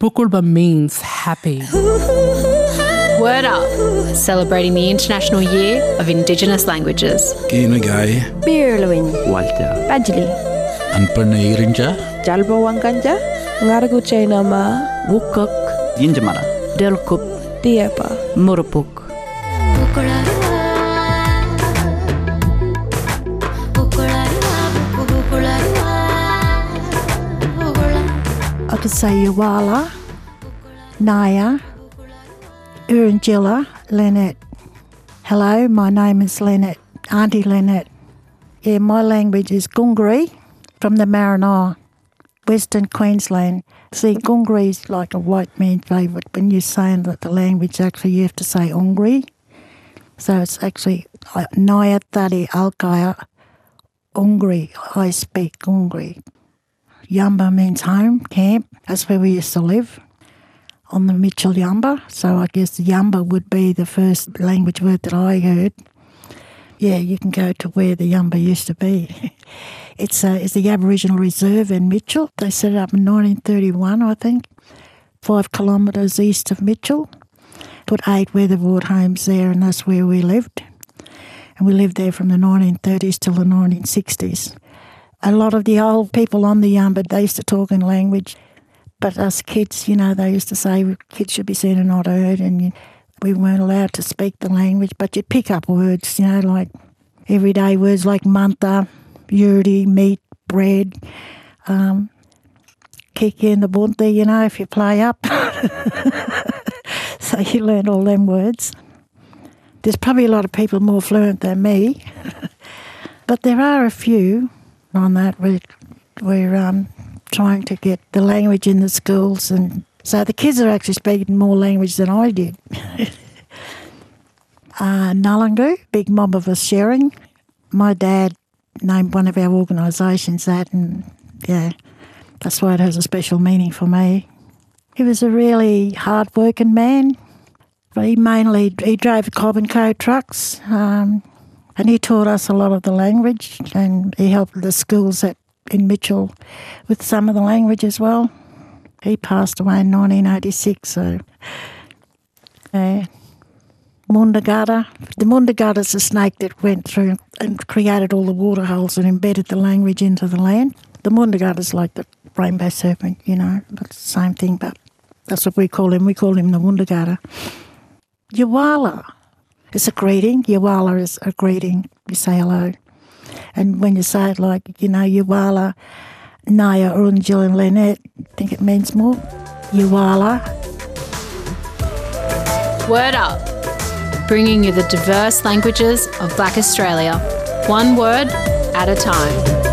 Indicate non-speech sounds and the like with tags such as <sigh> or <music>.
Pukulba means happy. Word Up, celebrating the International Year of Indigenous Languages. Kinagai, Birluin, Walter, Badgely, Anpana Irinja, Jalbo Wanganja, Ngaragu Chainama, Wukuk, Yinjamara, Delkup, Diepa, Murupuk, I could say Yawala, Naya, Urangilla, Lynette. Hello, my name is Lynette, Auntie Lynette. Yeah, my language is Gungri from the Maranoa, Western Queensland. See, Gungri is like a white man's favourite. When you're saying that the language, actually, you have to say Ungri. So it's actually Naya Tari Alkaya Ungri. I speak Ungri. Yamba means home, camp. That's where we used to live on the Mitchell Yamba. So I guess Yamba would be the first language word that I heard. Yeah, you can go to where the Yamba used to be. <laughs> it's, uh, it's the Aboriginal Reserve in Mitchell. They set it up in 1931, I think, five kilometres east of Mitchell. Put eight weatherboard homes there, and that's where we lived. And we lived there from the 1930s till the 1960s a lot of the old people on the Yamba, they used to talk in language. But us kids, you know, they used to say kids should be seen and not heard, and you, we weren't allowed to speak the language. But you'd pick up words, you know, like everyday words like manta, yuri, meat, bread, um, kick in the bunty, you know, if you play up. <laughs> so you learn all them words. There's probably a lot of people more fluent than me, <laughs> but there are a few on that. We're, we're um, trying to get the language in the schools, and so the kids are actually speaking more language than I did. <laughs> uh, Nullangu, big mob of us sharing. My dad named one of our organisations that, and yeah, that's why it has a special meaning for me. He was a really hard-working man. He mainly he drove Cobb and Co trucks. Um, and he taught us a lot of the language and he helped the schools at, in Mitchell with some of the language as well. He passed away in 1986, so. Uh, Mundagata. The Mundagata is a snake that went through and created all the water holes and embedded the language into the land. The Mundagata is like the rainbow serpent, you know, it's the same thing, but that's what we call him. We call him the Mundagata. Yawala. It's a greeting. Yawala is a greeting. You say hello. And when you say it like, you know, Yawala, Naya, Urunjil and Lynette, I think it means more. Yawala. Word Up, bringing you the diverse languages of Black Australia, one word at a time.